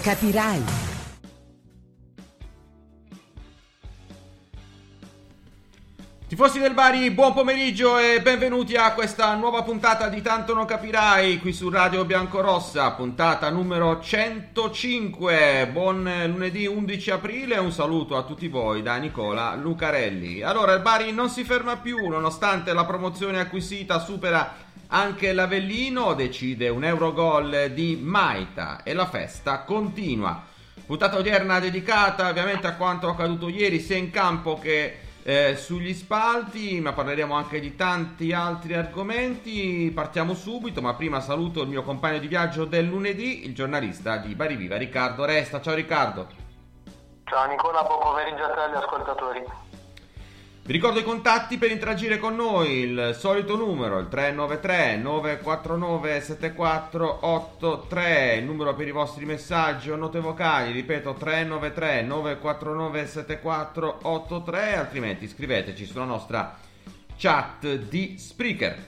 capirai. Tifosi del Bari, buon pomeriggio e benvenuti a questa nuova puntata di Tanto non capirai qui su Radio Biancorossa, puntata numero 105. Buon lunedì 11 aprile, un saluto a tutti voi da Nicola Lucarelli. Allora, il Bari non si ferma più, nonostante la promozione acquisita supera anche l'Avellino, decide un Eurogol di Maita e la festa continua. Puntata odierna dedicata ovviamente a quanto accaduto ieri, sia in campo che eh, sugli spalti, ma parleremo anche di tanti altri argomenti. Partiamo subito, ma prima saluto il mio compagno di viaggio del lunedì, il giornalista di Bari Viva, Riccardo Resta. Ciao Riccardo. Ciao Nicola, buon pomeriggio a te agli ascoltatori. Vi ricordo i contatti per interagire con noi, il solito numero, il 393 949 7483, il numero per i vostri messaggi o note vocali, ripeto 393 949 7483, altrimenti scriveteci sulla nostra chat di Spreaker.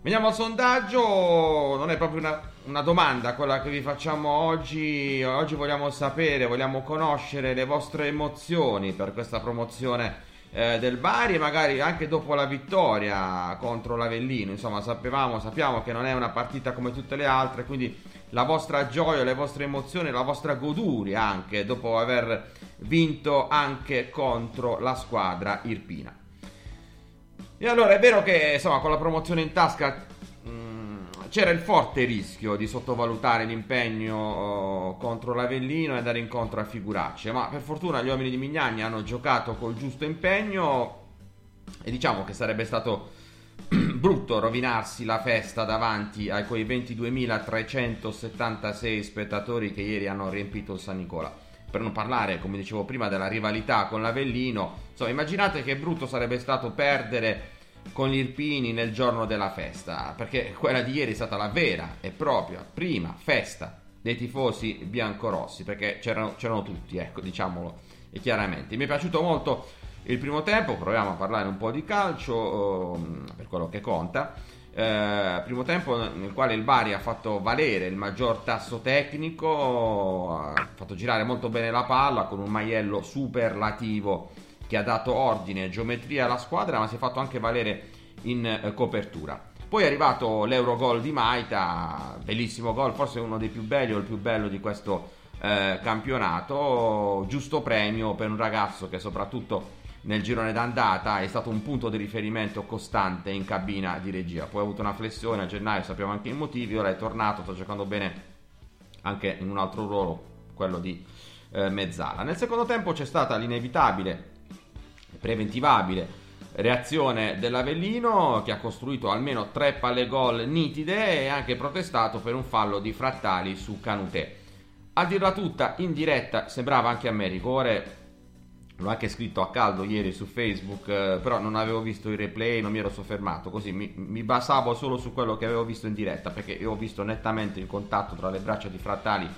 Veniamo al sondaggio, non è proprio una, una, domanda quella che vi facciamo oggi, oggi vogliamo sapere, vogliamo conoscere le vostre emozioni per questa promozione eh, del Bari magari anche dopo la vittoria contro l'Avellino. Insomma, sapevamo, sappiamo che non è una partita come tutte le altre, quindi la vostra gioia, le vostre emozioni, la vostra goduria anche dopo aver vinto anche contro la squadra irpina. E allora è vero che insomma con la promozione in tasca c'era il forte rischio di sottovalutare l'impegno uh, contro l'Avellino e andare incontro a figuracce, ma per fortuna gli uomini di Mignani hanno giocato col giusto impegno e diciamo che sarebbe stato brutto rovinarsi la festa davanti ai quei 22.376 spettatori che ieri hanno riempito il San Nicola. Per non parlare, come dicevo prima, della rivalità con l'Avellino. Insomma, immaginate che brutto sarebbe stato perdere con gli Irpini nel giorno della festa, perché quella di ieri è stata la vera e propria prima festa dei tifosi biancorossi, perché c'erano, c'erano tutti, ecco, diciamolo chiaramente. Mi è piaciuto molto il primo tempo, proviamo a parlare un po' di calcio, um, per quello che conta. Eh, primo tempo nel quale il Bari ha fatto valere il maggior tasso tecnico, ha fatto girare molto bene la palla con un maiello superlativo che ha dato ordine e geometria alla squadra, ma si è fatto anche valere in eh, copertura. Poi è arrivato l'Eurogol di Maita, bellissimo gol, forse uno dei più belli o il più bello di questo eh, campionato, giusto premio per un ragazzo che soprattutto nel girone d'andata è stato un punto di riferimento costante in cabina di regia. Poi ha avuto una flessione a gennaio, sappiamo anche i motivi, ora è tornato, sta giocando bene anche in un altro ruolo, quello di eh, mezzala. Nel secondo tempo c'è stata l'inevitabile preventivabile reazione dell'Avellino che ha costruito almeno tre palle gol nitide e anche protestato per un fallo di Frattali su Canutè. A dirla tutta, in diretta sembrava anche a me rigore, l'ho anche scritto a caldo ieri su Facebook, eh, però non avevo visto i replay, non mi ero soffermato, così mi, mi, basavo solo su quello che avevo visto in diretta, perché io ho visto nettamente il contatto tra le braccia di Frattali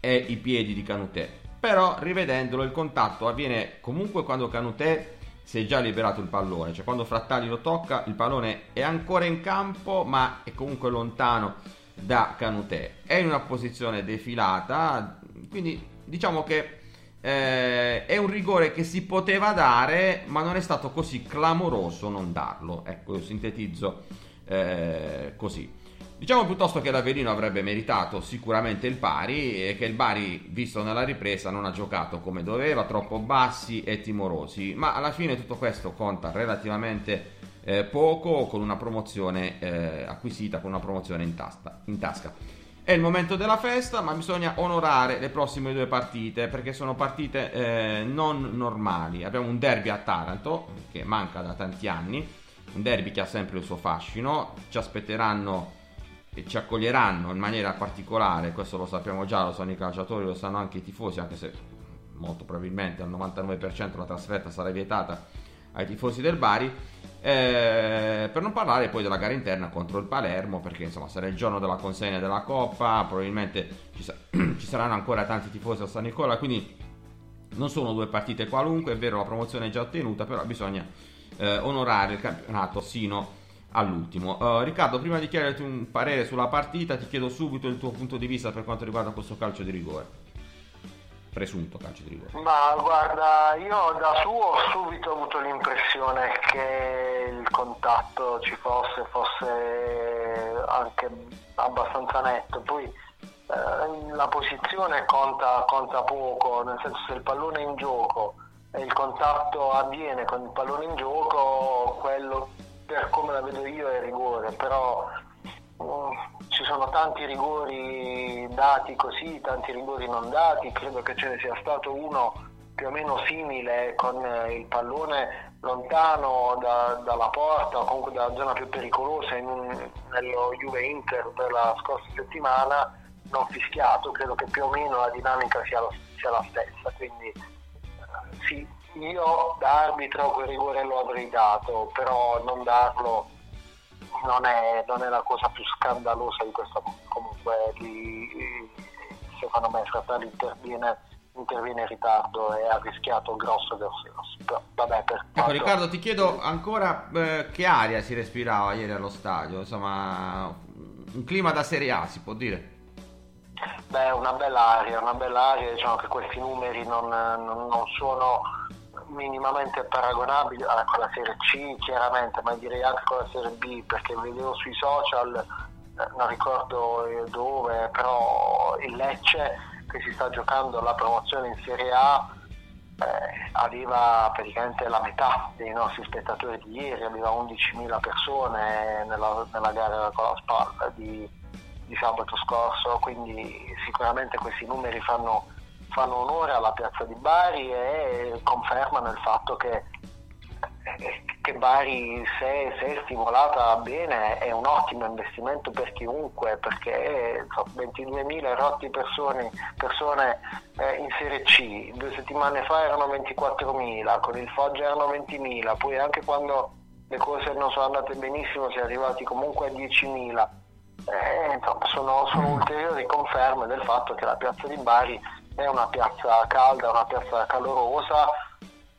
e i piedi di Canutè però rivedendolo il contatto avviene comunque quando Canutè si è già liberato il pallone, cioè quando Frattali lo tocca il pallone è ancora in campo ma è comunque lontano da Canutè, è in una posizione defilata, quindi diciamo che eh, è un rigore che si poteva dare ma non è stato così clamoroso non darlo, ecco io sintetizzo eh, così. Diciamo piuttosto che l'Avellino avrebbe meritato sicuramente il pari e che il Bari, visto nella ripresa, non ha giocato come doveva, troppo bassi e timorosi, ma alla fine tutto questo conta relativamente eh, poco con una promozione eh, acquisita, con una promozione in, tasta, in tasca. È il momento della festa, ma bisogna onorare le prossime due partite perché sono partite eh, non normali. Abbiamo un derby a Taranto che manca da tanti anni, un derby che ha sempre il suo fascino. Ci aspetteranno ci accoglieranno in maniera particolare, questo lo sappiamo già, lo sanno i calciatori, lo sanno anche i tifosi, anche se molto probabilmente al 99% la trasferta sarà vietata ai tifosi del Bari. Eh, per non parlare poi della gara interna contro il Palermo, perché insomma sarà il giorno della consegna della Coppa, probabilmente ci, sa- ci saranno ancora tanti tifosi a San Nicola, quindi non sono due partite qualunque, è vero la promozione è già ottenuta, però bisogna eh, onorare il campionato sino all'ultimo. Uh, Riccardo, prima di chiederti un parere sulla partita, ti chiedo subito il tuo punto di vista per quanto riguarda questo calcio di rigore. Presunto calcio di rigore. Ma guarda, io da suo ho subito avuto l'impressione che il contatto ci fosse, fosse anche abbastanza netto. Poi eh, la posizione conta, conta poco, nel senso se il pallone è in gioco e il contatto avviene con il pallone in gioco, quello per come la vedo io è rigore, però um, ci sono tanti rigori dati così, tanti rigori non dati, credo che ce ne sia stato uno più o meno simile con eh, il pallone lontano da, dalla porta o comunque dalla zona più pericolosa un, nello Juve Inter della scorsa settimana non fischiato, credo che più o meno la dinamica sia, lo, sia la stessa, quindi eh, sì, io da arbitro quel rigore lo avrei dato, però non darlo non è, non è la cosa più scandalosa di questo comunque lì, secondo me Frattali interviene, interviene in ritardo e ha rischiato grosso grosso. Grosso vabbè, per ecco Riccardo ti chiedo ancora eh, che aria si respirava ieri allo stadio insomma un clima da Serie A si può dire? Beh, una bella aria, una bella aria, diciamo che questi numeri non, non, non sono minimamente paragonabili ah, con la Serie C chiaramente, ma direi anche con la Serie B perché vedevo sui social, eh, non ricordo eh, dove, però il Lecce che si sta giocando la promozione in Serie A eh, aveva praticamente la metà dei nostri spettatori di ieri, aveva 11.000 persone nella, nella gara con la spalla di, di sabato scorso, quindi sicuramente questi numeri fanno fanno onore alla piazza di Bari e confermano il fatto che, che Bari se, se, stimolata bene è un ottimo investimento per chiunque perché so, 22.000 rotti persone, persone eh, in Serie C, due settimane fa erano 24.000, con il Foggia erano 20.000, poi anche quando le cose non sono andate benissimo si è arrivati comunque a 10.000. Eh, insomma, sono, sono ulteriori conferme del fatto che la piazza di Bari è una piazza calda, una piazza calorosa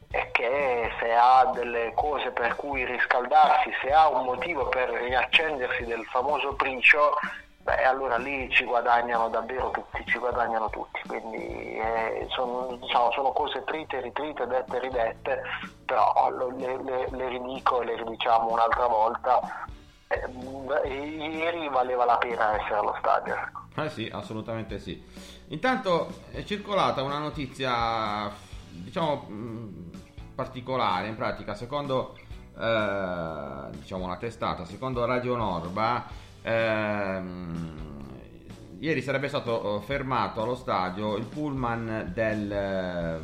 e che se ha delle cose per cui riscaldarsi, se ha un motivo per riaccendersi del famoso pricio, beh, allora lì ci guadagnano davvero tutti, ci guadagnano tutti. Quindi eh, sono, diciamo, sono, cose trite, ritrite, dette, ridette, però le, le, le ridico e le ridiciamo un'altra volta. Eh, ieri valeva la pena essere allo stadio. Eh sì, assolutamente sì. Intanto è circolata una notizia, diciamo, particolare, in pratica, secondo eh, diciamo una testata, secondo Radio Norba, ehm, ieri sarebbe stato fermato allo stadio il pullman del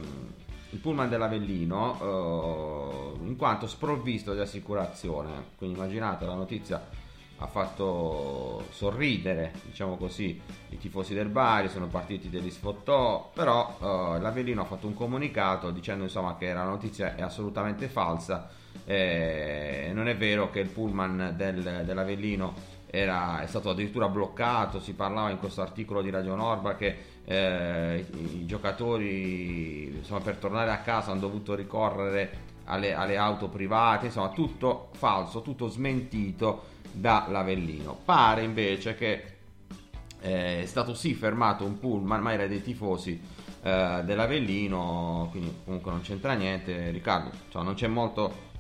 il pullman dell'Avellino eh, in quanto sprovvisto di assicurazione. Quindi immaginate la notizia ha fatto sorridere, diciamo così, i tifosi del Bari, sono partiti degli sfottò, però uh, l'Avellino ha fatto un comunicato dicendo insomma che la notizia è assolutamente falsa, e non è vero che il pullman del, dell'Avellino era, è stato addirittura bloccato, si parlava in questo articolo di Radio Norba che eh, i, i, giocatori insomma, per tornare a casa hanno dovuto ricorrere alle, alle auto private, insomma tutto falso, tutto smentito da Lavellino. Pare invece che eh, è stato sì fermato un pullman, ma era dei tifosi eh, dell'Avellino, quindi comunque non c'entra niente. Riccardo, cioè non c'è molto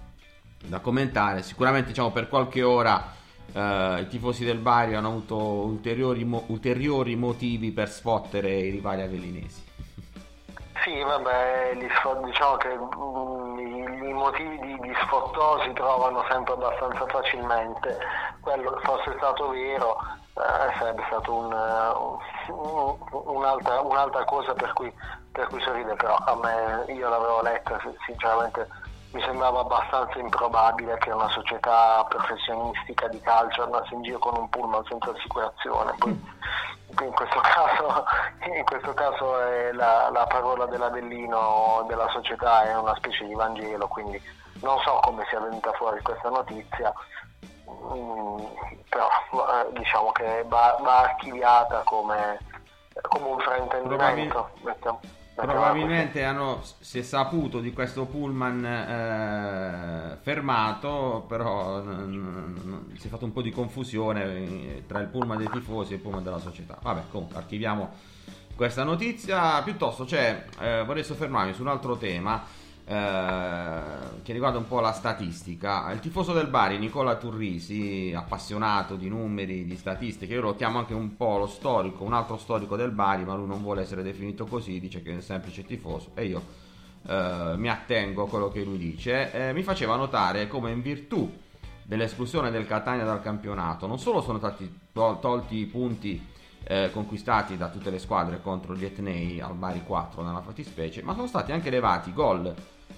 da commentare. Sicuramente diciamo per qualche ora Uh, I tifosi del Bari hanno avuto ulteriori, mo- ulteriori motivi per sfottere i rivali avellinesi. Sì, vabbè, diciamo che mm, i, motivi di, di sfottò si trovano sempre abbastanza facilmente. Quello fosse stato vero, eh, sarebbe stata un, un, un'altra, un'altra, cosa per cui, per cui sorride, però a me, io l'avevo letta, sinceramente mi sembrava abbastanza improbabile che una società professionistica di calcio andasse in giro con un pullman senza assicurazione. Poi, in questo caso, in questo caso la, la, parola dell'Avellino della società è una specie di Vangelo, quindi non so come sia venuta fuori questa notizia, mm, però eh, diciamo che va, va archiviata come, come un fraintendimento. Probabil- Probabilmente hanno, si è saputo di questo pullman eh, fermato, però n- n- si è fatto un po' di confusione eh, tra il pullman dei tifosi e il pullman della società. Vabbè, comunque archiviamo questa notizia. Piuttosto, cioè, eh, vorrei soffermarmi su un altro tema eh, che riguarda un po' la statistica. Il tifoso del Bari, Nicola Turrisi, appassionato di numeri, di statistiche, io lo chiamo anche un po' lo storico, un altro storico del Bari, ma lui non vuole essere definito così, dice che è un semplice tifoso e io eh, mi attengo a quello che lui dice. Eh, mi faceva notare come in virtù dell'esclusione del Catania dal campionato non solo sono stati tol- tolti i punti eh, conquistati da tutte le squadre contro gli Etnei al Bari 4 nella fattispecie, ma sono stati anche levati gol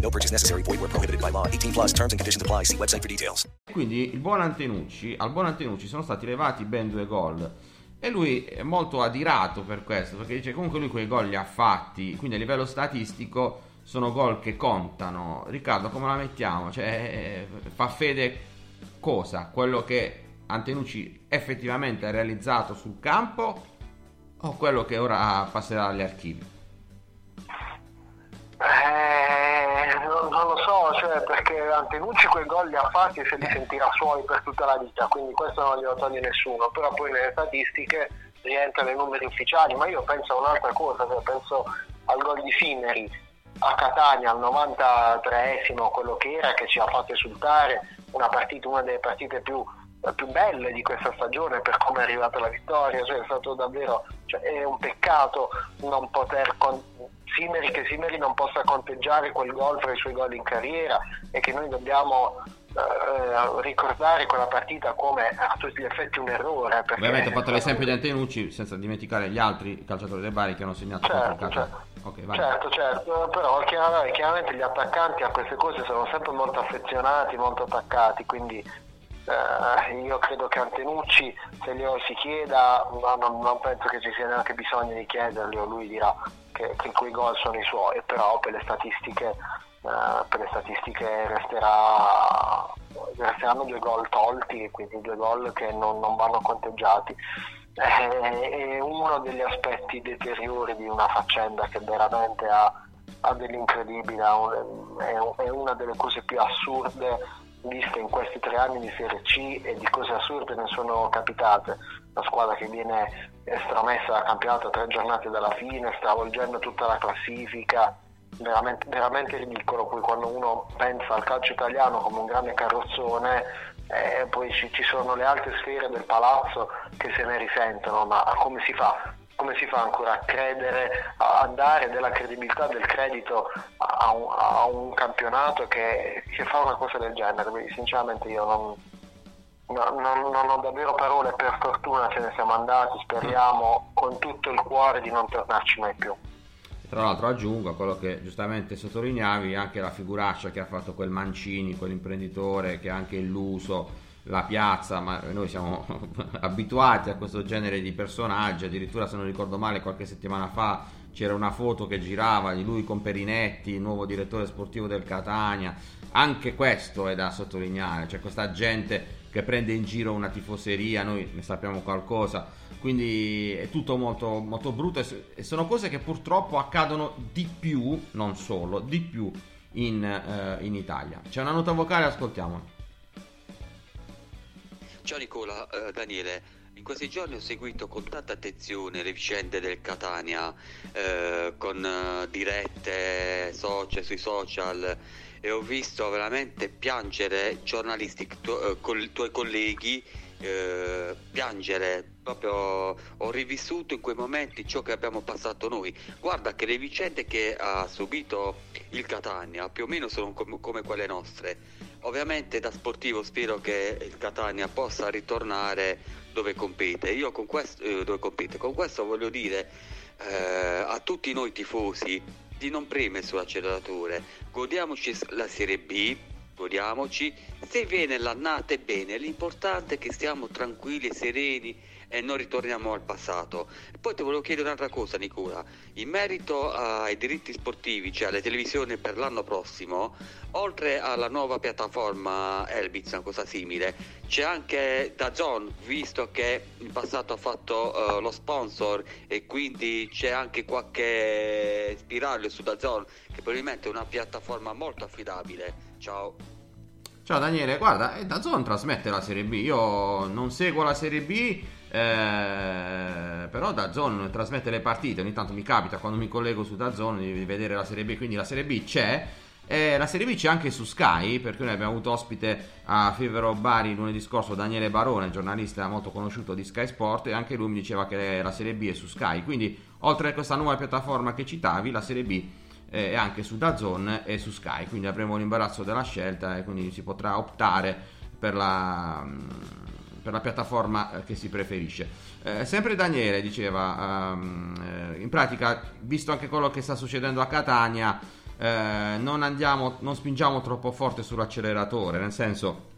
No purchase necessary. Void where prohibited by law. 18 plus terms and conditions apply. See website for details. Quindi il buon Antenucci, al buon Antenucci sono stati levati ben due gol. E lui è molto adirato per questo, perché dice comunque lui quei gol li ha fatti, quindi a livello statistico sono gol che contano. Riccardo, come la mettiamo? Cioè, fa fede cosa? Quello che Antenucci effettivamente ha realizzato sul campo o quello che ora passerà agli archivi? Eh, non, non, lo so, cioè, perché Antenucci quei gol li ha fatti e se li eh. sentirà suoi per tutta la vita, quindi questo non glielo toglie nessuno, però poi nelle statistiche rientrano i numeri ufficiali, ma io penso a un'altra cosa, cioè penso al gol di Fineri a Catania al 93esimo quello che era che ci ha fatto esultare una partita una delle partite più, più belle di questa stagione per come è arrivata la vittoria cioè è stato davvero cioè, è un peccato non poter con... Simeri che Simeri non possa conteggiare quel gol fra i suoi gol in carriera e che noi dobbiamo eh, ricordare quella partita come a tutti gli effetti un errore. Ovviamente ho fatto l'esempio di Antenucci senza dimenticare gli altri calciatori del Bari che hanno segnato certo, il certo. Okay, certo, certo, però chiaramente, chiaramente, gli attaccanti a queste cose sono sempre molto affezionati, molto attaccati, quindi eh, io credo che Antenucci se glielo si chieda, no, non, non, penso che ci sia neanche bisogno di chiederglielo, lui dirà che, che quei gol sono i suoi, però per le statistiche eh, per le statistiche resterà, resteranno due gol tolti, quindi due gol che non, non vanno conteggiati. È, è, uno degli aspetti deteriori di una faccenda che veramente ha, ha dell'incredibile, è una delle cose più assurde viste in questi tre anni di Serie C e di cose assurde ne sono capitate. La squadra che viene estromessa dal campionato a tre giornate dalla fine, stravolgendo tutta la classifica, veramente, veramente ridicolo poi quando uno pensa al calcio italiano come un grande carrozzone eh, poi ci, ci, sono le altre sfere del palazzo che se ne risentono ma come si fa? Come si fa ancora a credere, a dare della credibilità, del credito a un, a un campionato che, che, fa una cosa del genere? Quindi, sinceramente io non, non, non, ho davvero parole, per fortuna ce ne siamo andati, speriamo con tutto il cuore di non tornarci mai più. Tra l'altro aggiungo a quello che giustamente sottolineavi anche la figuraccia che ha fatto quel Mancini, quell'imprenditore che ha anche illuso la piazza, ma noi siamo abituati a questo genere di personaggi, addirittura se non ricordo male qualche settimana fa c'era una foto che girava di lui con Perinetti, nuovo direttore sportivo del Catania, anche questo è da sottolineare, cioè questa gente che prende in giro una tifoseria, noi ne sappiamo qualcosa, quindi è tutto molto, molto brutto e sono cose che purtroppo accadono di più, non solo, di più in, uh, in Italia. C'è una nota vocale, ascoltiamola. Ciao Nicola, uh, Daniele. In questi giorni ho seguito con tanta attenzione le vicende del Catania, eh, con uh, dirette social, sui social e ho visto veramente piangere giornalisti, tu, uh, col, tuoi colleghi, uh, piangere, proprio ho rivissuto in quei momenti ciò che abbiamo passato noi. Guarda che le vicende che ha subito il Catania più o meno sono com- come quelle nostre. Ovviamente da sportivo spero che il Catania possa ritornare dove compete. Io con questo, eh, dove compete. Con questo voglio dire eh, a tutti noi tifosi di non premere sull'acceleratore. Godiamoci la Serie B, godiamoci. Se viene l'annata è bene, l'importante è che stiamo tranquilli e sereni e non ritorniamo al passato. Poi ti volevo chiedere un'altra cosa Nicola, in merito ai diritti sportivi, cioè alle televisioni per l'anno prossimo, oltre alla nuova piattaforma Elbitz, una cosa simile, c'è anche Dazon, visto che in passato ha fatto uh, lo sponsor e quindi c'è anche qualche spiraglio su Dazon, che probabilmente è una piattaforma molto affidabile. Ciao. Ciao Daniele, guarda, eh, Dazon trasmette la Serie B, io non seguo la Serie B, eh, però Dazon trasmette le partite, ogni tanto mi capita quando mi collego su Dazon di vedere la Serie B, quindi la Serie B c'è. Eh, la Serie B c'è anche su Sky, perché noi abbiamo avuto ospite a Fivero Bari lunedì scorso Daniele Barone, giornalista molto conosciuto di Sky Sport, e anche lui mi diceva che la Serie B è su Sky. Quindi, oltre a questa nuova piattaforma che citavi, la Serie B eh, è anche su Dazon e su Sky. Quindi avremo l'imbarazzo della scelta e quindi si potrà optare per la per la piattaforma eh, che si preferisce. Eh, sempre Daniele diceva, um, in pratica, visto anche quello che sta succedendo a Catania, eh, non, andiamo, non spingiamo troppo forte sull'acceleratore, nel senso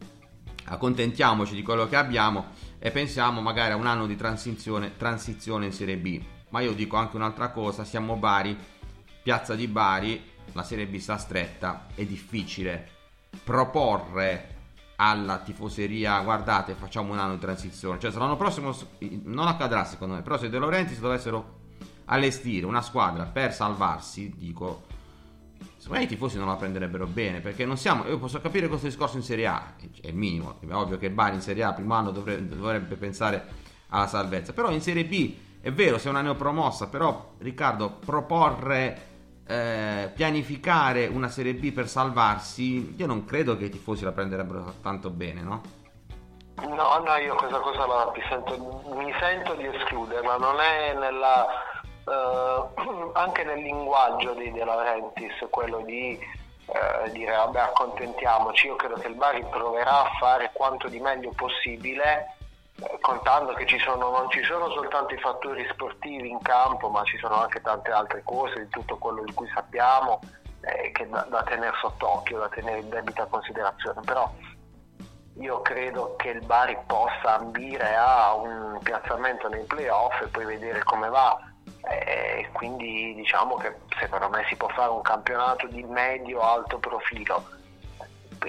accontentiamoci di quello che abbiamo e pensiamo magari a un anno di transizione, transizione in Serie B. Ma io dico anche un'altra cosa, siamo Bari, piazza di Bari, la Serie B sta stretta, è difficile proporre alla tifoseria guardate facciamo un anno di transizione cioè se l'anno prossimo non accadrà secondo me. Però se De Laurentiis dovessero allestire una squadra per salvarsi dico secondo me i tifosi non la prenderebbero bene perché non siamo io posso capire questo discorso in Serie A è il minimo è ovvio che Bari in Serie A primo anno dovrebbe, dovrebbe pensare alla salvezza. Però in Serie B è vero sei una neopromossa però Riccardo proporre eh, pianificare una Serie B per salvarsi, io non credo che i tifosi la prenderebbero tanto bene, no? No, no, io questa cosa la, mi, sento, mi sento di escluderla, non è nella, eh, anche nel linguaggio di De Laurentiis quello di eh, dire vabbè accontentiamoci, io credo che il Bari proverà a fare quanto di meglio possibile contando che ci sono, non ci sono soltanto i fattori sportivi in campo, ma ci sono anche tante altre cose di tutto quello di cui sappiamo eh, che da, da tenere sott'occhio, da tenere in debita considerazione. Però io credo che il Bari possa ambire a un piazzamento nei playoff e poi vedere come va. E quindi diciamo che secondo me si può fare un campionato di medio-alto profilo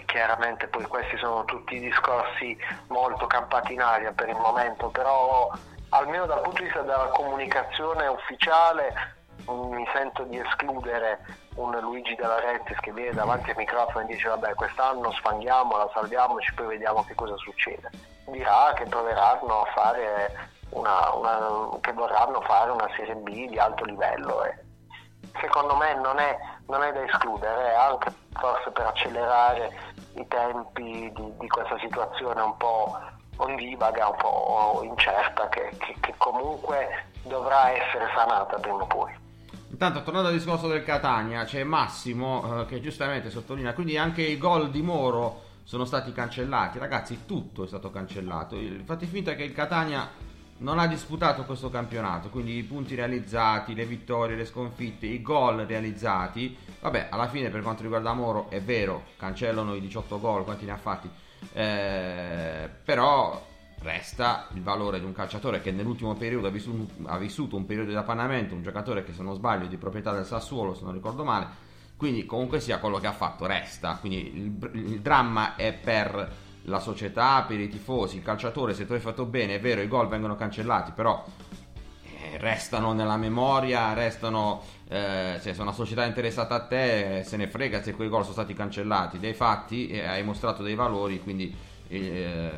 chiaramente poi questi sono tutti discorsi molto campati in aria per il momento, però almeno dal punto di vista della comunicazione ufficiale mi sento di escludere un Luigi della Rettis che viene davanti al microfono e dice vabbè quest'anno sfanghiamola, salviamoci, poi vediamo che cosa succede. Dirà che proveranno a fare una, una, che vorranno fare una Serie B di alto livello e secondo me non è, non è da escludere, anche forse per accelerare i tempi di, di questa situazione un po' ondivaga, un po' incerta, che, che, che comunque dovrà essere sanata prima o poi. Intanto, tornando al discorso del Catania, c'è Massimo eh, che giustamente sottolinea, quindi anche i gol di Moro sono stati cancellati. Ragazzi, tutto è stato cancellato. Fate finta che il Catania non ha disputato questo campionato, quindi i punti realizzati, le vittorie, le sconfitte, i gol realizzati, vabbè, alla fine per quanto riguarda Moro è vero, cancellano i 18 gol, quanti ne ha fatti, eh, però resta il valore di un calciatore che nell'ultimo periodo ha vissuto, ha vissuto un periodo di appannamento, un giocatore che se non sbaglio è di proprietà del Sassuolo, se non ricordo male, quindi comunque sia quello che ha fatto resta, quindi il, il dramma è per la società, per i tifosi, il calciatore, se tu hai fatto bene, è vero, i gol vengono cancellati, però eh, restano nella memoria, restano, eh, se una società interessata a te, se ne frega se quei gol sono stati cancellati, dei fatti, eh, hai mostrato dei valori, quindi, eh,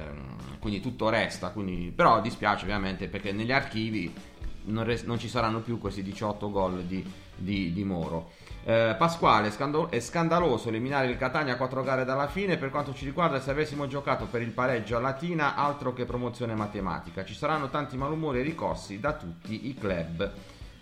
quindi tutto resta, quindi, però dispiace ovviamente perché negli archivi non, res- non ci saranno più questi 18 gol di, di, di Moro. Eh, Pasquale, è scandaloso eliminare il Catania a 4 gare dalla fine. Per quanto ci riguarda, se avessimo giocato per il pareggio a Latina, altro che promozione matematica. Ci saranno tanti malumori e ricorsi da tutti i club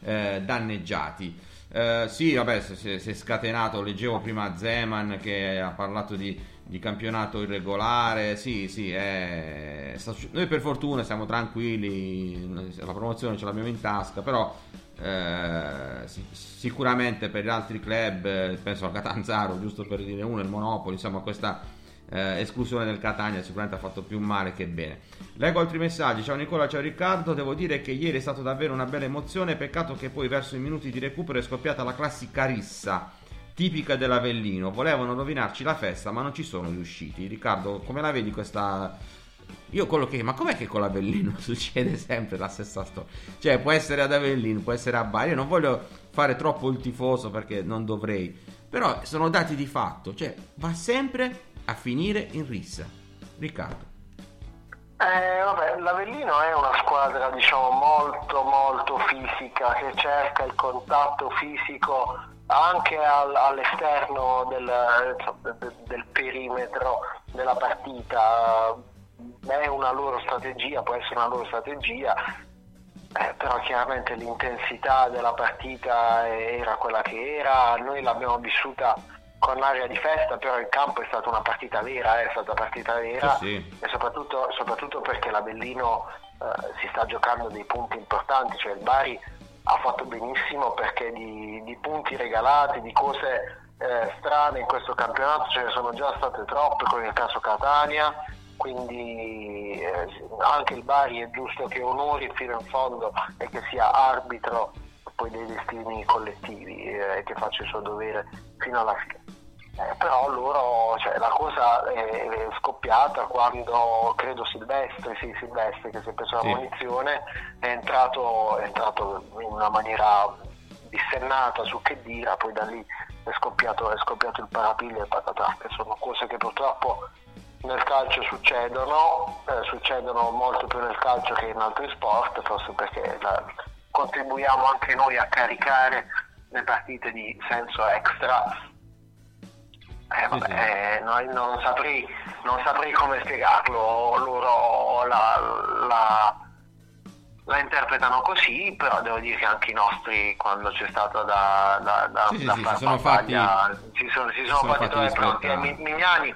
eh, danneggiati. Eh, sì, vabbè, si, è scatenato. Leggevo prima Zeman che ha parlato di, di campionato irregolare. Sì, sì, è... noi per fortuna siamo tranquilli. La promozione ce l'abbiamo in tasca, però eh, sicuramente per gli altri club, eh, penso al Catanzaro, giusto per dire uno, il Monopoli, insomma questa eh, esclusione del Catania sicuramente ha fatto più male che bene. Leggo altri messaggi, ciao Nicola, ciao Riccardo, devo dire che ieri è stata davvero una bella emozione, peccato che poi verso i minuti di recupero è scoppiata la classica rissa tipica dell'Avellino, volevano rovinarci la festa ma non ci sono riusciti. Riccardo, come la vedi questa io quello che. Ma com'è che con l'Avellino succede sempre la stessa storia? Cioè, può essere ad Avellino, può essere a Bari. Io non voglio fare troppo il tifoso perché non dovrei. Però sono dati di fatto. Cioè, va sempre a finire in rissa. Riccardo. Eh, vabbè, l'Avellino è una squadra diciamo molto molto fisica che cerca il contatto fisico anche al, all'esterno del, del, perimetro della partita è una loro strategia, può essere una loro strategia, eh, però chiaramente l'intensità della partita era quella che era, noi l'abbiamo vissuta con l'aria di festa, però il campo è stata una partita vera, eh, è stata partita vera sì, sì. e soprattutto, soprattutto, perché la Bellino eh, si sta giocando dei punti importanti, cioè il Bari ha fatto benissimo perché di, di punti regalati, di cose eh, strane in questo campionato ce ne sono già state troppe, come nel caso Catania, quindi eh, anche il Bari è giusto che onori fino in fondo e che sia arbitro poi dei destini collettivi eh, e che faccia il suo dovere fino alla fine. Eh, però loro, cioè, la cosa è, è, scoppiata quando credo Silvestre, sì, Silvestre che si è preso la sì. munizione, è entrato, è entrato in una maniera dissennata su che dire, poi da lì è scoppiato, è scoppiato il parapiglia e patatà, che sono cose che purtroppo nel calcio succedono, eh, succedono molto più nel calcio che in altri sport, forse perché la, contribuiamo anche noi a caricare le partite di senso extra. Eh, vabbè, eh, non, non, saprei, non, saprei, come spiegarlo, loro la, la, la, interpretano così, però devo dire che anche i nostri, quando c'è stato da, da, da, sì, da sì, far si sono fatti, si sono, si sono, sono fatti, fatti pronti. Eh, Mignani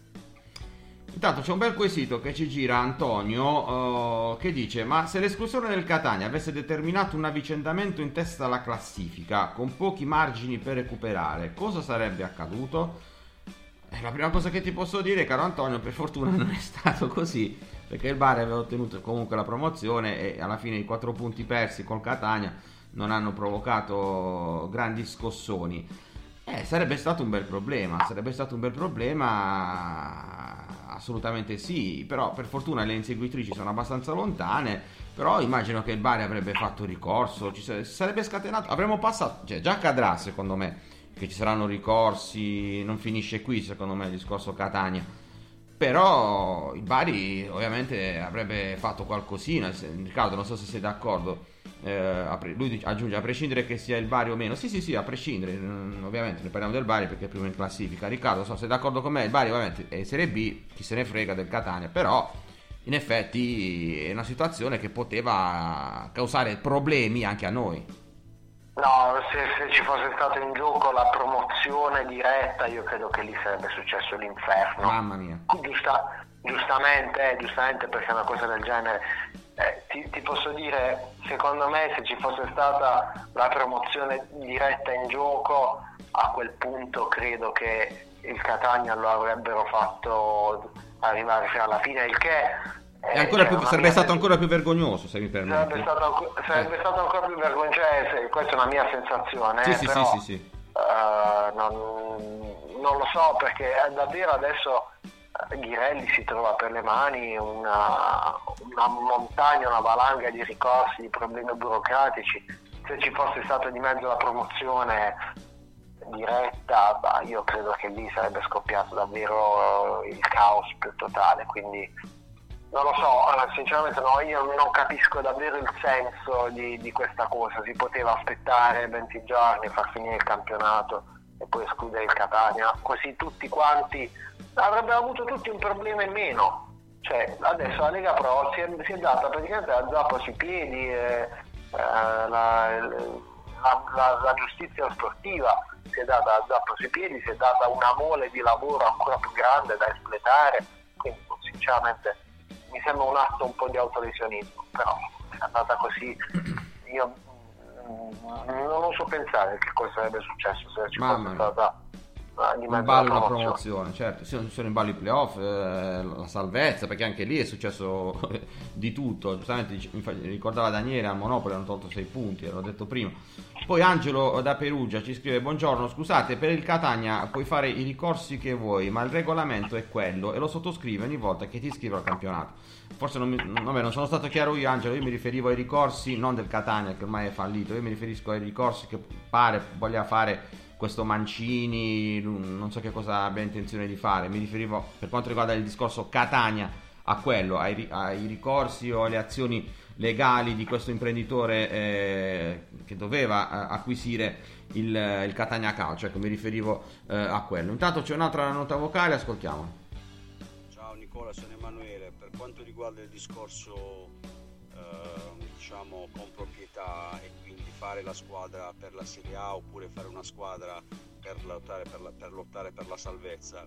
Intanto c'è un bel quesito che ci gira Antonio uh, che dice ma se l'esclusione del Catania avesse determinato un avvicendamento in testa alla classifica con pochi margini per recuperare cosa sarebbe accaduto? Eh, la prima cosa che ti posso dire caro Antonio per fortuna non è stato così perché il Bari aveva ottenuto comunque la promozione e alla fine i quattro punti persi col Catania non hanno provocato grandi scossoni eh, sarebbe stato un bel problema sarebbe stato un bel problema assolutamente sì, però per fortuna le inseguitrici sono abbastanza lontane, però immagino che il Bari avrebbe fatto ricorso, ci sarebbe scatenato, avremmo passato, cioè già accadrà secondo me che ci saranno ricorsi, non finisce qui secondo me il discorso Catania. Però il Bari ovviamente avrebbe fatto qualcosina, Riccardo non so se sei d'accordo, eh, lui aggiunge a prescindere che sia il Bari o meno, sì sì sì a prescindere, mm, ovviamente ne parliamo del Bari perché è primo in classifica, Riccardo so se sei d'accordo con me, il Bari ovviamente è Serie B, chi se ne frega del Catania, però in effetti è una situazione che poteva causare problemi anche a noi. No, se, se, ci fosse stata in gioco la promozione diretta, io credo che lì sarebbe successo l'inferno. Mamma mia. Giusta, giustamente, giustamente perché una cosa del genere. Eh, ti, ti, posso dire, secondo me, se ci fosse stata la promozione diretta in gioco, a quel punto credo che il Catania lo avrebbero fatto arrivare fino alla fine, il che eh, più, sarebbe stato ancora più vergognoso se mi permetti. Sarebbe stato, sarebbe eh. stato ancora più vergognoso, cioè, questa è una mia sensazione. Sì, eh, sì, però, sì, sì, sì. Uh, non, non, lo so perché davvero adesso Ghirelli si trova per le mani una, una montagna, una valanga di ricorsi, di problemi burocratici. Se ci fosse stata di mezzo la promozione diretta, bah, io credo che lì sarebbe scoppiato davvero il caos più totale. Quindi non lo so, sinceramente no, io non capisco davvero il senso di, di, questa cosa. Si poteva aspettare 20 giorni, far finire il campionato e poi escludere il Catania, così tutti quanti avrebbero avuto tutti un problema in meno. Cioè, adesso la Lega Pro si è, si è data praticamente la zappa sui piedi, eh, eh, la, la, la, la, giustizia sportiva si è data la zappa sui piedi, si è data una mole di lavoro ancora più grande da espletare, quindi sinceramente mi sembra un atto un po' di autolesionismo, però è andata così, io non so pensare che cosa sarebbe successo se ci Mamma fosse stata in ballo la promozione, certo, sono, sono in ballo i playoff, eh, la salvezza, perché anche lì è successo di tutto, giustamente ricordava Daniele, al Monopoli hanno tolto 6 punti, l'ho detto prima. Poi Angelo da Perugia ci scrive, buongiorno, scusate, per il Catania puoi fare i ricorsi che vuoi, ma il regolamento è quello e lo sottoscrive ogni volta che ti iscrivo al campionato. Forse non, mi, vabbè, non sono stato chiaro io Angelo, io mi riferivo ai ricorsi non del Catania che ormai è fallito, io mi riferisco ai ricorsi che pare voglia fare questo Mancini, non so che cosa abbia intenzione di fare, mi riferivo per quanto riguarda il discorso Catania a quello, ai, ai ricorsi o alle azioni legali di questo imprenditore eh, che doveva eh, acquisire il, il, Catania Calcio, ecco mi riferivo eh, a quello. Intanto c'è un'altra nota vocale, ascoltiamo. Ciao Nicola, sono Emanuele, per quanto riguarda il discorso eh, diciamo con proprietà e fare la squadra per la Serie A oppure fare una squadra per lottare per la, per, lottare per la salvezza,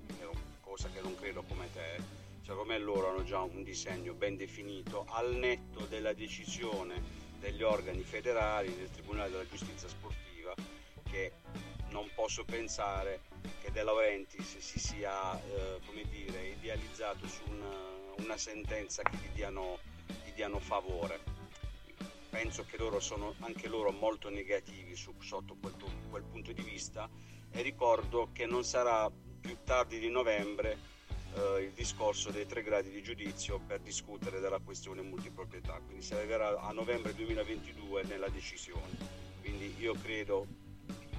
cosa che non credo come te. Secondo me loro hanno già un disegno ben definito al netto della decisione degli organi federali, del Tribunale della Giustizia Sportiva, che non posso pensare che De Laurentiis si sia eh, dire, idealizzato su una, una sentenza che gli diano, gli diano favore penso che loro sono anche loro molto negativi su, sotto quel, quel, punto di vista e ricordo che non sarà più tardi di novembre eh, il discorso dei tre gradi di giudizio per discutere della questione multiproprietà, quindi si arriverà a novembre 2022 nella decisione. Quindi io credo,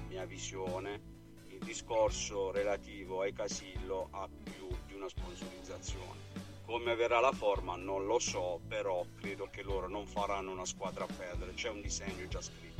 mia visione, il discorso relativo ai Casillo ha più di una sponsorizzazione come verrà la forma non lo so, però credo che loro non faranno una squadra a perdere, c'è un disegno già scritto.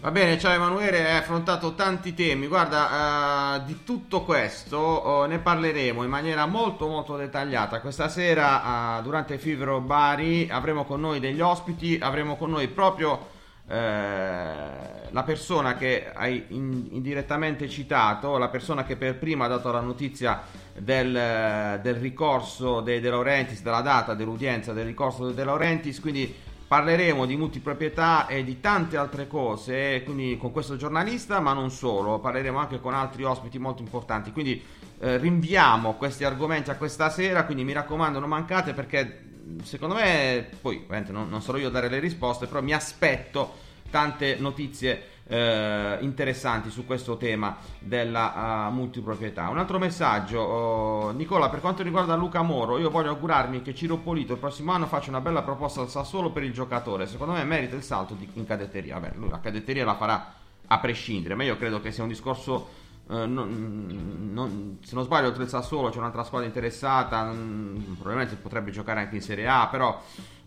Va bene, ciao Emanuele, hai affrontato tanti temi. Guarda, uh, di tutto questo uh, ne parleremo in maniera molto molto dettagliata. Questa sera uh, durante Fibro Bari avremo con noi degli ospiti, avremo con noi proprio la persona che hai in, indirettamente citato, la persona che per prima ha dato la notizia del, del ricorso dei De Laurentiis, della data dell'udienza del ricorso dei De Laurentiis, quindi parleremo di multiproprietà e di tante altre cose quindi con questo giornalista, ma non solo, parleremo anche con altri ospiti molto importanti. Quindi eh, rinviamo questi argomenti a questa sera, quindi mi raccomando non mancate perché secondo me, poi ovviamente non, non sarò io a dare le risposte, però mi aspetto tante notizie eh, interessanti su questo tema della uh, multiproprietà. Un altro messaggio, oh, Nicola, per quanto riguarda Luca Moro, io voglio augurarmi che Ciro Polito il prossimo anno faccia una bella proposta al Sassuolo per il giocatore. Secondo me merita il salto di, in cadetteria. Vabbè, lui la cadetteria la farà a prescindere, ma io credo che sia un discorso Uh, non, non, se non sbaglio, oltre il Sassuolo c'è un'altra squadra interessata. Mh, probabilmente potrebbe giocare anche in Serie A. Però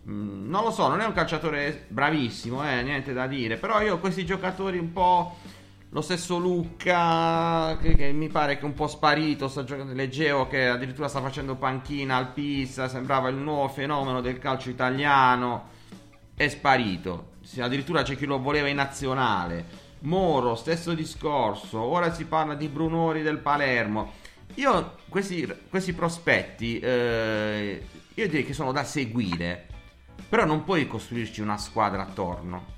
mh, non lo so, non è un calciatore bravissimo, eh, niente da dire. Però io questi giocatori un po'. Lo stesso Lucca, che, che mi pare che è un po' sparito. Sta giocando, leggevo che addirittura sta facendo panchina al Pisa. Sembrava il nuovo fenomeno del calcio italiano. È sparito. Addirittura c'è chi lo voleva in nazionale. Moro, stesso discorso. Ora si parla di Brunori del Palermo. Io questi, questi prospetti, eh, io direi che sono da seguire. Però non puoi costruirci una squadra attorno.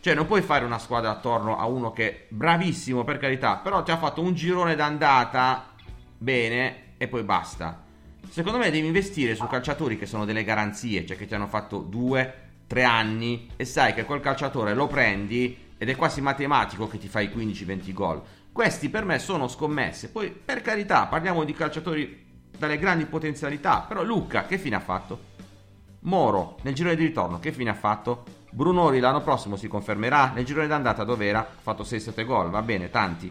Cioè, non puoi fare una squadra attorno a uno che è bravissimo, per carità, però ti ha fatto un girone d'andata bene e poi basta. Secondo me devi investire su calciatori che sono delle garanzie, cioè che ti hanno fatto due, tre anni e sai che quel calciatore lo prendi ed è quasi matematico che ti fai 15-20 gol. Questi per me sono scommesse. Poi, per carità, parliamo di calciatori dalle grandi potenzialità. Però Lucca, che fine ha fatto? Moro, nel girone di ritorno, che fine ha fatto? Brunori l'anno prossimo si confermerà. Nel girone d'andata dove era? Ha fatto 6-7 gol, va bene, tanti.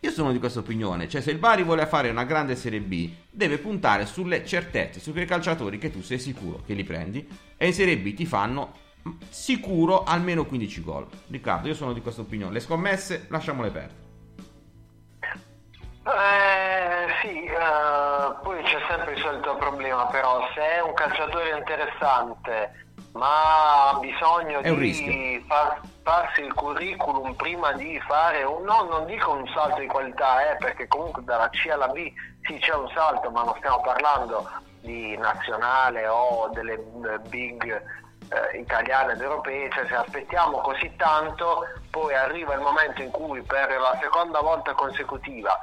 Io sono di questa opinione, cioè se il Bari vuole fare una grande Serie B, deve puntare sulle certezze, su quei calciatori che tu sei sicuro che li prendi e in Serie B ti fanno sicuro almeno 15 gol. Riccardo, io sono di questa opinione. Le scommesse lasciamole perdere. Eh, sì, eh, poi c'è sempre il solito problema, però se è un calciatore interessante ma ha bisogno di far, farsi il curriculum prima di fare un, no, non dico un salto di qualità, eh, perché comunque dalla C alla B sì c'è un salto, ma non stiamo parlando di nazionale o delle big eh, italiane ed europee, cioè se aspettiamo così tanto, poi arriva il momento in cui per la seconda volta consecutiva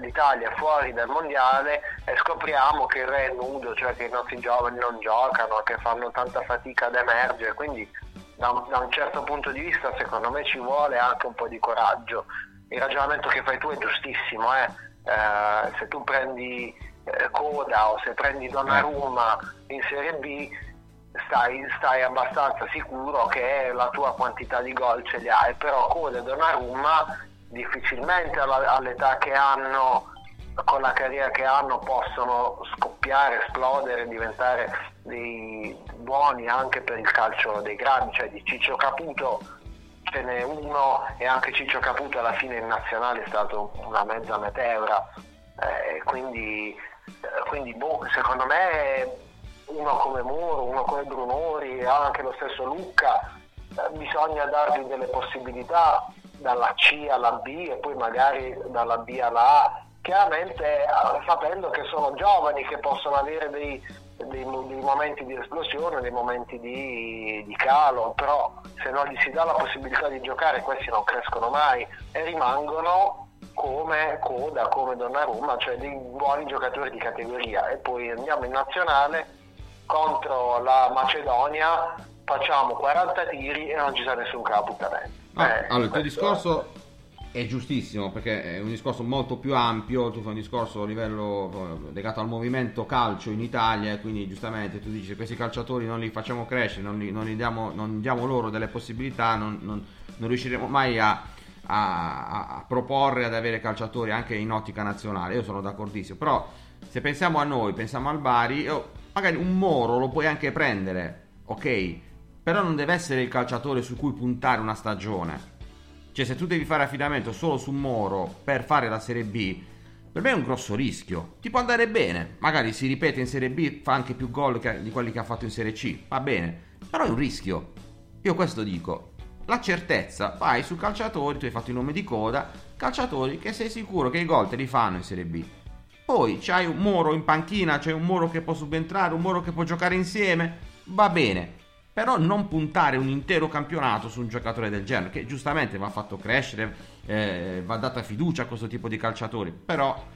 l'Italia fuori dal mondiale e scopriamo che il re è nudo, cioè che i nostri giovani non giocano, che fanno tanta fatica ad emergere, quindi da un, da un certo punto di vista secondo me ci vuole anche un po' di coraggio. Il ragionamento che fai tu è giustissimo, eh? Eh, se tu prendi eh, Coda o se prendi Donnarumma in Serie B stai, stai, abbastanza sicuro che la tua quantità di gol ce li hai, però Code e Donnarumma difficilmente all'età che hanno, con la carriera che hanno, possono scoppiare, esplodere, diventare dei buoni anche per il calcio dei grandi, cioè di Ciccio Caputo ce n'è uno e anche Ciccio Caputo alla fine in nazionale è stato una mezza meteora, eh, quindi, eh, quindi boh, secondo me uno come Muro, uno come Brunori, anche lo stesso Lucca, eh, bisogna dargli delle possibilità dalla C alla B e poi magari dalla B alla A, chiaramente eh, sapendo che sono giovani che possono avere dei, dei, dei momenti di esplosione, dei momenti di, di, calo, però se non gli si dà la possibilità di giocare questi non crescono mai e rimangono come Coda, come Donnarumma, cioè dei buoni giocatori di categoria. E poi andiamo in nazionale contro la Macedonia facciamo 40 tiri e non ci sarà nessun capo ah, eh, allora il tuo discorso è giustissimo perché è un discorso molto più ampio, tu fai un discorso a livello eh, legato al movimento calcio in Italia e quindi giustamente tu dici questi calciatori non li facciamo crescere, non, li, non, li diamo, non diamo, loro delle possibilità, non, non riusciremo mai a, a, a, proporre ad avere calciatori anche in ottica nazionale, io sono d'accordissimo, però se pensiamo a noi, pensiamo al Bari, magari un Moro lo puoi anche prendere, ok? Però non deve essere il calciatore su cui puntare una stagione. Cioè, se tu devi fare affidamento solo su Moro per fare la Serie B, per me è un grosso rischio. Ti può andare bene, magari si ripete in Serie B, fa anche più gol di quelli che ha fatto in Serie C, va bene, però è un rischio. Io questo dico. La certezza, vai su calciatori, tu hai fatto il nome di coda, calciatori che sei sicuro che i gol te li fanno in Serie B. Poi c'hai un Moro in panchina, c'è un Moro che può subentrare, un Moro che può giocare insieme, va bene. Però non puntare un intero campionato su un giocatore del genere, che giustamente va fatto crescere, eh, va data fiducia a questo tipo di calciatori. Però,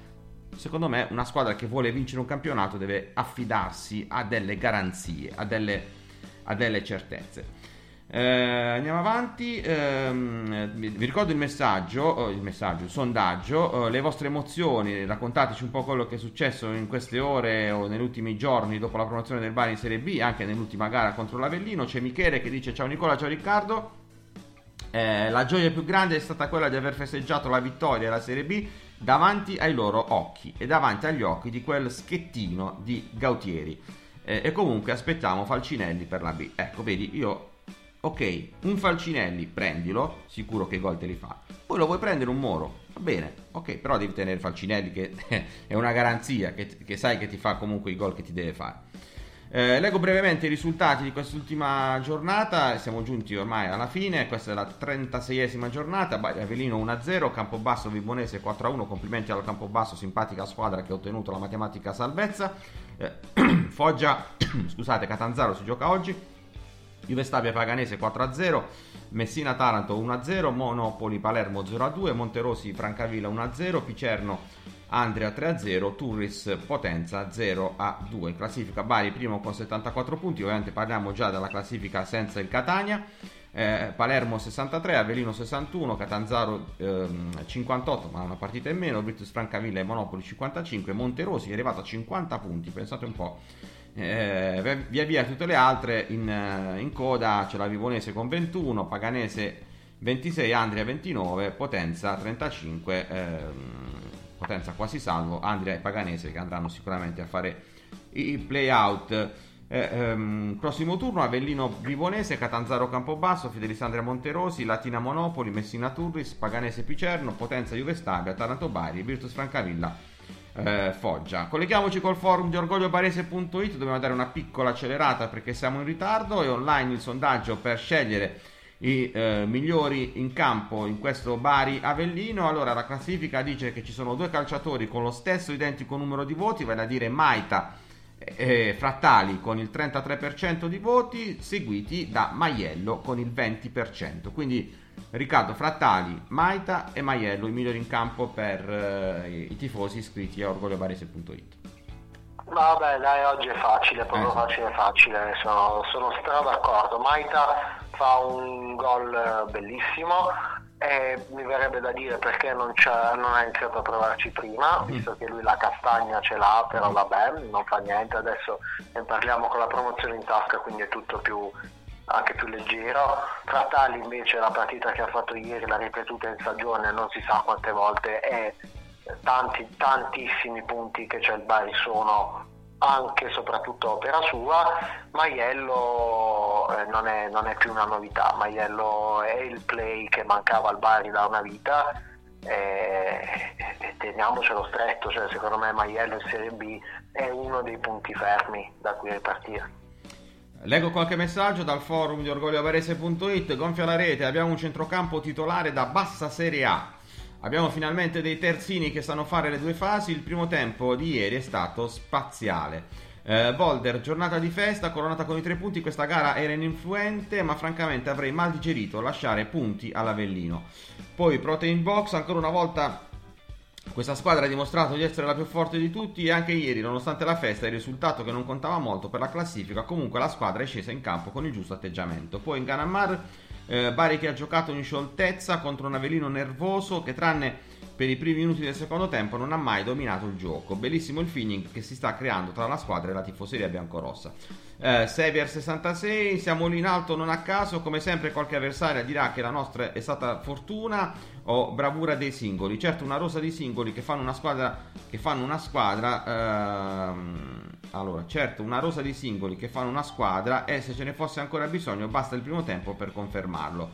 secondo me, una squadra che vuole vincere un campionato deve affidarsi a delle garanzie, a delle, a delle certezze. Eh, andiamo avanti. Ehm, vi ricordo il messaggio, oh, il messaggio, il sondaggio, oh, le vostre emozioni. Raccontateci un po' quello che è successo in queste ore o negli ultimi giorni dopo la promozione del Bari in Serie B, anche nell'ultima gara contro l'Avellino. C'è Michele che dice: Ciao Nicola, ciao Riccardo. Eh, la gioia più grande è stata quella di aver festeggiato la vittoria della Serie B davanti ai loro occhi e davanti agli occhi di quel schettino di Gautieri. Eh, e comunque aspettiamo Falcinelli per la B. Ecco, vedi, io ok, un Falcinelli prendilo, sicuro che gol te li fa. Poi lo vuoi prendere un Moro, va bene, ok, però devi tenere Falcinelli che è una garanzia, che, che sai che ti fa comunque i gol che ti deve fare. Eh, leggo brevemente i risultati di quest'ultima giornata, siamo giunti ormai alla fine, questa è la 36esima giornata, Avellino 1-0, Campobasso Vibonese 4-1, complimenti al Campobasso, simpatica squadra che ha ottenuto la matematica salvezza, eh, Foggia, scusate, Catanzaro si gioca oggi, Juve Stabia Paganese 4-0, Messina Taranto 1-0, Monopoli Palermo 0-2, Monterosi Francavilla 1-0, Picerno Andrea 3-0, Turris Potenza 0-2. In classifica Bari primo con 74 punti, ovviamente parliamo già della classifica senza il Catania. Eh, Palermo 63, Avellino 61, Catanzaro ehm, 58, ma una partita in meno, Virtus Francavilla e Monopoli 55, Monterosi è arrivato a 50 punti, pensate un po'. Eh, via via tutte le altre in, in coda c'è la Vivonese con 21, Paganese 26, Andria 29, Potenza 35, ehm, Potenza quasi salvo, Andria e Paganese che andranno sicuramente a fare i play-out. Eh, ehm, prossimo turno Avellino Vivonese, Catanzaro Campobasso, Fidelisandria Monterosi, Latina Monopoli, Messina Turris, Paganese Picerno, Potenza Juve Stabia, Taranto Bari, Virtus Francavilla, eh, Foggia. Colleghiamoci col forum di orgogliobarese.it, dobbiamo dare una piccola accelerata perché siamo in ritardo e online il sondaggio per scegliere i eh, migliori in campo in questo Bari Avellino. Allora la classifica dice che ci sono due calciatori con lo stesso identico numero di voti, vale a dire Maita e Frattali con il 33% di voti, seguiti da Maiello con il 20%. Quindi Riccardo Frattali, Maita e Maiello i migliori in campo per eh, i tifosi iscritti a orgogliobarese.it. Vabbè, dai, oggi è facile, proprio Eh. facile, facile, sono, sono stra d'accordo. Maita fa un gol bellissimo e mi verrebbe da dire perché non, non ha iniziato a provarci prima, visto che lui la castagna ce l'ha, però vabbè, non fa niente, adesso ne parliamo con la promozione in tasca, quindi è tutto più anche più leggero. Frattali invece la partita che ha fatto ieri l'ha ripetuta in stagione, non si sa quante volte e tanti tantissimi punti che c'è il Bari sono anche e soprattutto opera sua. Maiello eh, non, è, non è più una novità, Maiello è il play che mancava al Bari da una vita e, e teniamocelo stretto, cioè, secondo me Maiello in Serie B è uno dei punti fermi da cui ripartire. Leggo qualche messaggio dal forum di orgogliovarese.it. Gonfia la rete, abbiamo un centrocampo titolare da bassa Serie A. Abbiamo finalmente dei terzini che sanno fare le due fasi. Il primo tempo di ieri è stato spaziale. Eh, Volder, giornata di festa, coronata con i tre punti. Questa gara era ininfluente, ma francamente avrei mal digerito lasciare punti all'Avellino. Poi Protein Box, ancora una volta questa squadra ha dimostrato di essere la più forte di tutti e anche ieri, nonostante la festa e il risultato che non contava molto per la classifica, comunque la squadra è scesa in campo con il giusto atteggiamento. Poi in Ganamar, eh, Bari che ha giocato in scioltezza contro un Avellino nervoso che tranne per i primi minuti del secondo tempo non ha mai dominato il gioco. Bellissimo il feeling che si sta creando tra la squadra e la tifoseria biancorossa. Eh, Sevier 66, siamo lì in alto non a caso, come sempre qualche avversaria dirà che la nostra è stata fortuna o bravura dei singoli. Certo una rosa di singoli che fanno una squadra che fanno una squadra ehm, allora, certo, una rosa di singoli che fanno una squadra e se ce ne fosse ancora bisogno basta il primo tempo per confermarlo.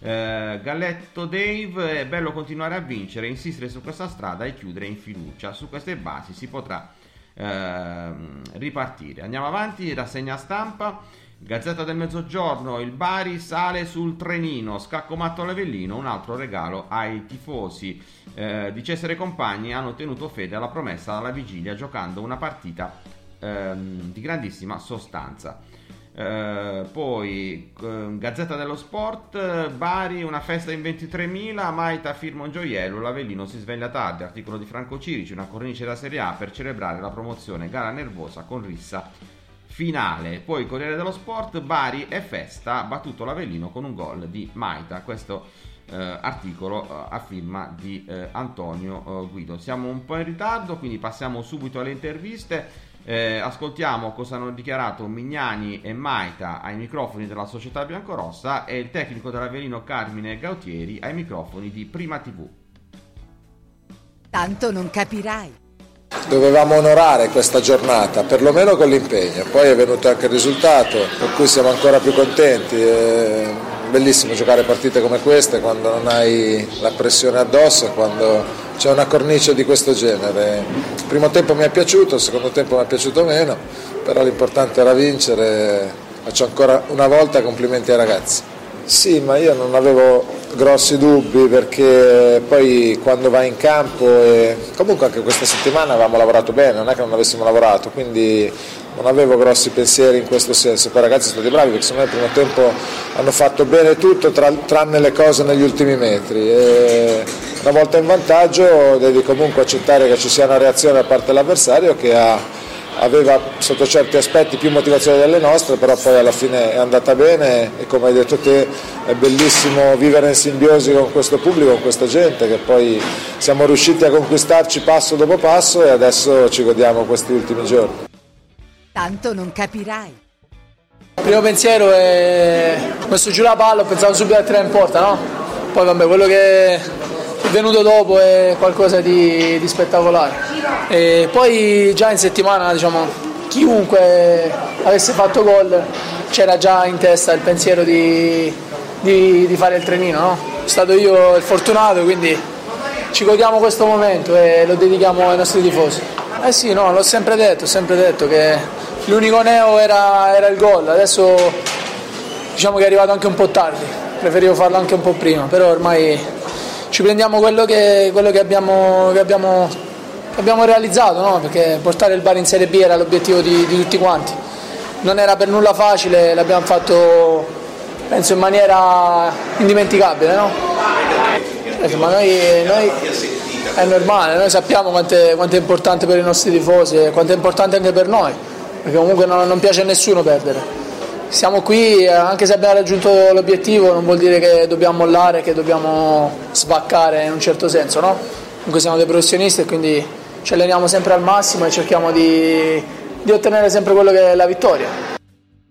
Eh, Galletto Dave, è bello continuare a vincere, insistere su questa strada e chiudere in fiducia. Su queste basi si potrà ehm, ripartire. Andiamo avanti, rassegna stampa. Gazzetta del Mezzogiorno, il Bari sale sul trenino, scacco matto all'Avellino, un altro regalo ai tifosi eh, di Cesare Compagni hanno tenuto fede alla promessa alla vigilia giocando una partita ehm, di grandissima sostanza. Eh, poi eh, Gazzetta dello Sport, Bari, una festa in 23.000, Maita firma un gioiello, l'Avellino si sveglia tardi, articolo di Franco Cirici, una cornice da Serie A per celebrare la promozione, gara nervosa con rissa finale. Poi Corriere dello Sport, Bari e festa, battuto l'Avellino con un gol di Maita. Questo eh, articolo eh, a firma di eh, Antonio eh, Guido. Siamo un po' in ritardo, quindi passiamo subito alle interviste. Eh, ascoltiamo cosa hanno dichiarato Mignani e Maita ai microfoni della società biancorossa e il tecnico dell'Avellino Carmine Gautieri ai microfoni di Prima TV. Tanto non capirai. Dovevamo onorare questa giornata, perlomeno con l'impegno, poi è venuto anche il risultato, per cui siamo ancora più contenti. È bellissimo giocare partite come queste quando non hai la pressione addosso e quando c'è una cornice di questo genere. Il primo tempo mi è piaciuto, il secondo tempo mi è piaciuto meno, però l'importante era vincere. Faccio ancora una volta complimenti ai ragazzi. Sì, ma io non avevo grossi dubbi perché poi quando vai in campo e comunque anche questa settimana avevamo lavorato bene, non è che non avessimo lavorato, quindi non avevo grossi pensieri in questo senso. Poi i ragazzi sono stati bravi perché secondo me il primo tempo hanno fatto bene tutto tra, tranne le cose negli ultimi metri. E una volta in vantaggio devi comunque accettare che ci sia una reazione da parte dell'avversario che ha aveva sotto certi aspetti più motivazione delle nostre, però poi alla fine è andata bene e come hai detto te è bellissimo vivere in simbiosi con questo pubblico, con questa gente che poi siamo riusciti a conquistarci passo dopo passo e adesso ci godiamo questi ultimi giorni. Tanto non capirai. Il primo pensiero è messo giù la palla, ho pensato subito a tirare in porta, no? Poi vabbè, quello che venuto dopo è qualcosa di, di spettacolare. E poi già in settimana, diciamo, chiunque avesse fatto gol c'era già in testa il pensiero di, di, di fare il trenino, no? Sono stato io il fortunato, quindi ci godiamo questo momento e lo dedichiamo ai nostri tifosi. Eh sì, no, l'ho sempre detto, sempre detto che l'unico neo era, era il gol, adesso diciamo che è arrivato anche un po' tardi, preferivo farlo anche un po' prima, però ormai ci prendiamo quello che, quello che, abbiamo, che abbiamo, abbiamo, realizzato, no? perché portare il bar in Serie B era l'obiettivo di, di tutti quanti. Non era per nulla facile, l'abbiamo fatto penso in maniera indimenticabile. No? Ma noi, noi, è normale, noi sappiamo quanto è, quanto è, importante per i nostri tifosi e quanto è importante anche per noi, perché comunque non, non piace a nessuno perdere siamo qui, eh, anche se abbiamo raggiunto l'obiettivo, non vuol dire che dobbiamo mollare, che dobbiamo sbaccare in un certo senso, no? Comunque siamo dei professionisti e quindi ci alleniamo sempre al massimo e cerchiamo di, di ottenere sempre quello che è la vittoria.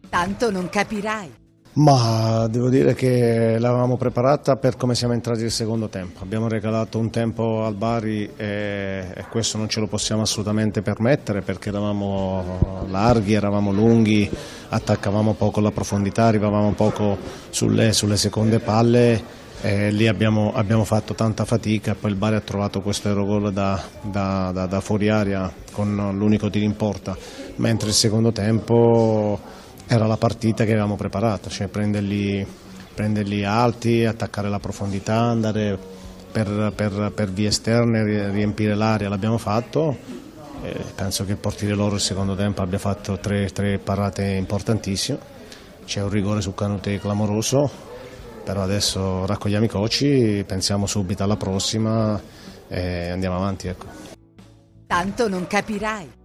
Tanto non capirai. Ma devo dire che l'avevamo preparata per come siamo entrati nel secondo tempo. Abbiamo regalato un tempo al Bari e, e, questo non ce lo possiamo assolutamente permettere perché eravamo larghi, eravamo lunghi, attaccavamo poco la profondità, arrivavamo poco sulle, sulle seconde palle e lì abbiamo, abbiamo, fatto tanta fatica. Poi il Bari ha trovato questo aerogol da, da, da, da fuori aria con l'unico tiro in porta, mentre il secondo tempo era la partita che avevamo preparato, cioè prenderli, prenderli alti, attaccare la profondità, andare per, per, per vie esterne, riempire l'area, l'abbiamo fatto. E penso che il portiere loro il secondo tempo abbia fatto tre, tre parate importantissime. C'è un rigore su Canute clamoroso, però adesso raccogliamo i coci, pensiamo subito alla prossima e andiamo avanti. Ecco. Tanto non capirai.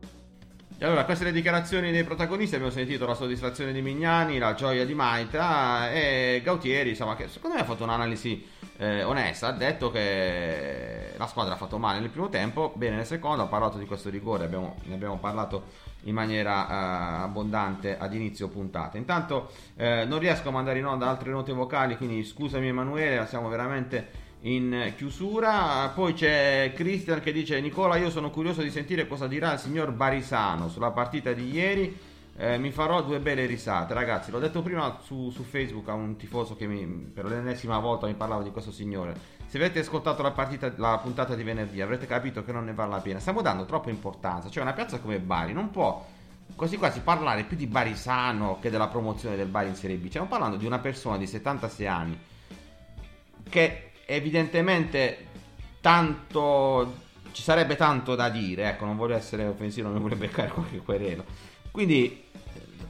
E allora, queste le dichiarazioni dei protagonisti, abbiamo sentito la soddisfazione di Mignani, la gioia di Maita e Gautieri, insomma, che secondo me ha fatto un'analisi eh, onesta, ha detto che la squadra ha fatto male nel primo tempo, bene nel secondo, ha parlato di questo rigore, abbiamo, ne abbiamo parlato in maniera eh, abbondante ad inizio puntata. Intanto eh, non riesco a mandare in onda altre note vocali, quindi scusami Emanuele, siamo veramente in chiusura. Poi c'è Christian che dice: Nicola, io sono curioso di sentire cosa dirà il signor Barisano sulla partita di ieri. Eh, mi farò due belle risate, ragazzi. L'ho detto prima su, su, Facebook a un tifoso che mi, per l'ennesima volta mi parlava di questo signore. Se avete ascoltato la, partita, la puntata di venerdì, avrete capito che non ne vale la pena. Stiamo dando troppa importanza. Cioè, una piazza come Bari non può quasi quasi parlare più di Barisano che della promozione del Bari in Serie B. Stiamo parlando di una persona di 76 anni che evidentemente tanto ci sarebbe tanto da dire, ecco, non voglio essere offensivo, non mi vuole beccare qualche querelo. Quindi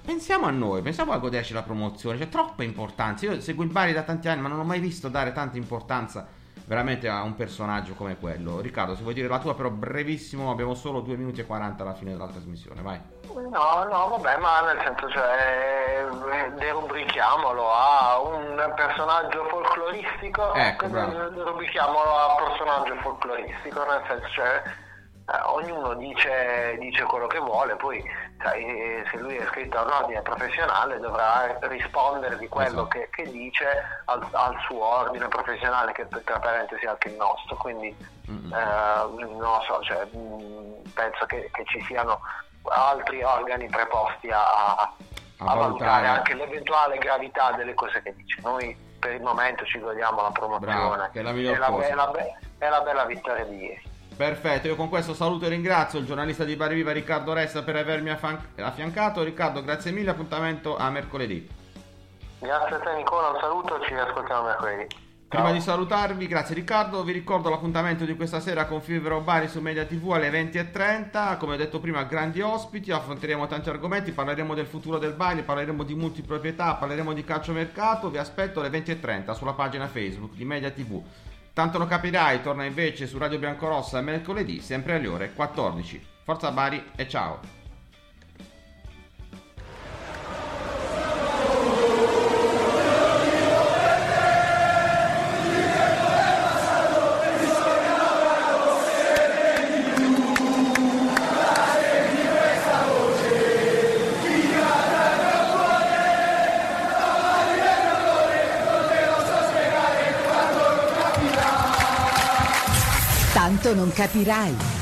pensiamo a noi, pensiamo a goderci la promozione, c'è troppa importanza. Io seguo il Bari da tanti anni, ma non ho mai visto dare tanta importanza veramente a un personaggio come quello. Riccardo, se vuoi dire la tua, però brevissimo, abbiamo solo 2 minuti e 40 alla fine della trasmissione, vai. No, no, vabbè, ma nel senso, cioè, eh, derubrichiamolo a un personaggio folcloristico, Ecco, eh, derubrichiamolo a personaggio folcloristico, nel senso, cioè, eh, ognuno dice, dice quello che vuole, poi sai, eh, se lui è iscritto a un ordine professionale dovrà rispondere di quello che, che dice al, al suo ordine professionale, che tra parentesi è anche il nostro, quindi eh, non lo so, cioè, mh, penso che, che ci siano altri organi preposti a, a- a valutare. anche l'eventuale gravità delle cose che dice. Noi per il momento ci godiamo la promozione Bravo, che è la miglior e la, cosa. e la be- e la bella vittoria di ieri. Perfetto, io con questo saluto e ringrazio il giornalista di Bari Viva Riccardo Ressa per avermi affiancato. Riccardo, grazie mille, appuntamento a mercoledì. Grazie a te Nicola, un saluto, ci ascoltiamo mercoledì. Prima di salutarvi, grazie Riccardo, vi ricordo l'appuntamento di questa sera con Fibro Bari su Media TV alle 20.30, come ho detto prima grandi ospiti, affronteremo tanti argomenti, parleremo del futuro del Bari, parleremo di multiproprietà, parleremo di calciomercato, vi aspetto alle 20.30 sulla pagina Facebook di Media TV. Tanto lo capirai, torna invece su Radio Biancorossa mercoledì, sempre alle ore 14. Forza Bari e ciao! Non capirai.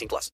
18 plus.